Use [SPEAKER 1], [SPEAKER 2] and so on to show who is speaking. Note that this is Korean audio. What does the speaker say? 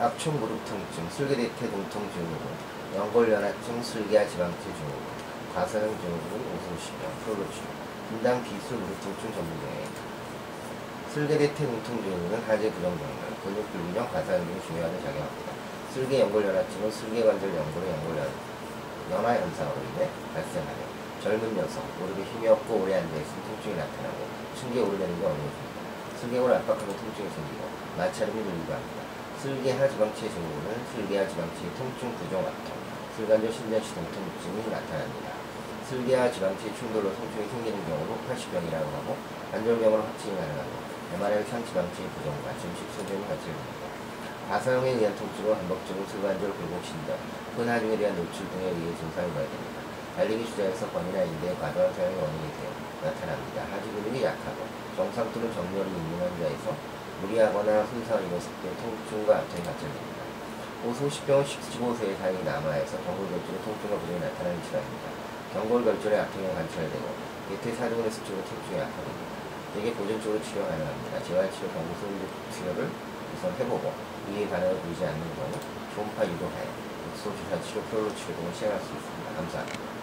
[SPEAKER 1] 압축 무릎 통증, 슬개대퇴 동통 증후군, 연골연화증, 슬개와 지방체 증후군, 과사형 증후군, 오소시병, 프로로치료, 분당 비술 무릎 통증 전문의회 슬개대퇴 동통 증후군은 하재 부정경련, 근육 불균형, 과사형 등이 중요하게 작용합니다. 슬개 연골연화증은 슬개 관절 연골의 연골연 연화 현상으로 인해 발생하며 젊은 여성, 무릎에 힘이 없고 오래 앉아있으면 통증이 나타나고 층계 오르내는 게 어려워집니다. 슬개골 압박하면 통증이 생기고 마찰음이 늘기도 합니다. 슬개하 지방체 증후군은 슬개하 지방체의 통증 부종 압통, 슬관절 신전시 동통증이 나타납니다. 슬개하 지방체 충돌로 통증이 생기는 경우는 팔십병이라고 하고 관절병으로 확진이 가능하고 MRI 상지방체의 부종과 증식 소견이 관찰됩니다. 가사형에 의한 통증은 반복적인 슬관절 굴곡 신전, 근하중에 대한 노출 등에 의해 증상이 발생됩니다. 달리기 주자에서 권이나 인대의 과도한 사용이 원인이 되어 나타납니다. 하지 근육이 정상 또는 정렬이 있는 환자에서 무리하거나 손상을 입었을 때 통증과 압통이 발생됩니다. 오소시병은 15세의 사용이 남아에서 경골결절의 통증과 부종이 나타나는 질환입니다. 경골결절의 압통이 관찰되고 대퇴 사중의 수축으로 통증이 약화됩니다. 대개 보존적으로 치료 가능합니다. 재활치료, 경구소일 치료를 우선 해보고 이해 반응을 보이지 않는 경우 초음파 유도하여 소주사 치료, 프로로 치료 등을 시행할 수 있습니다. 감사합니다.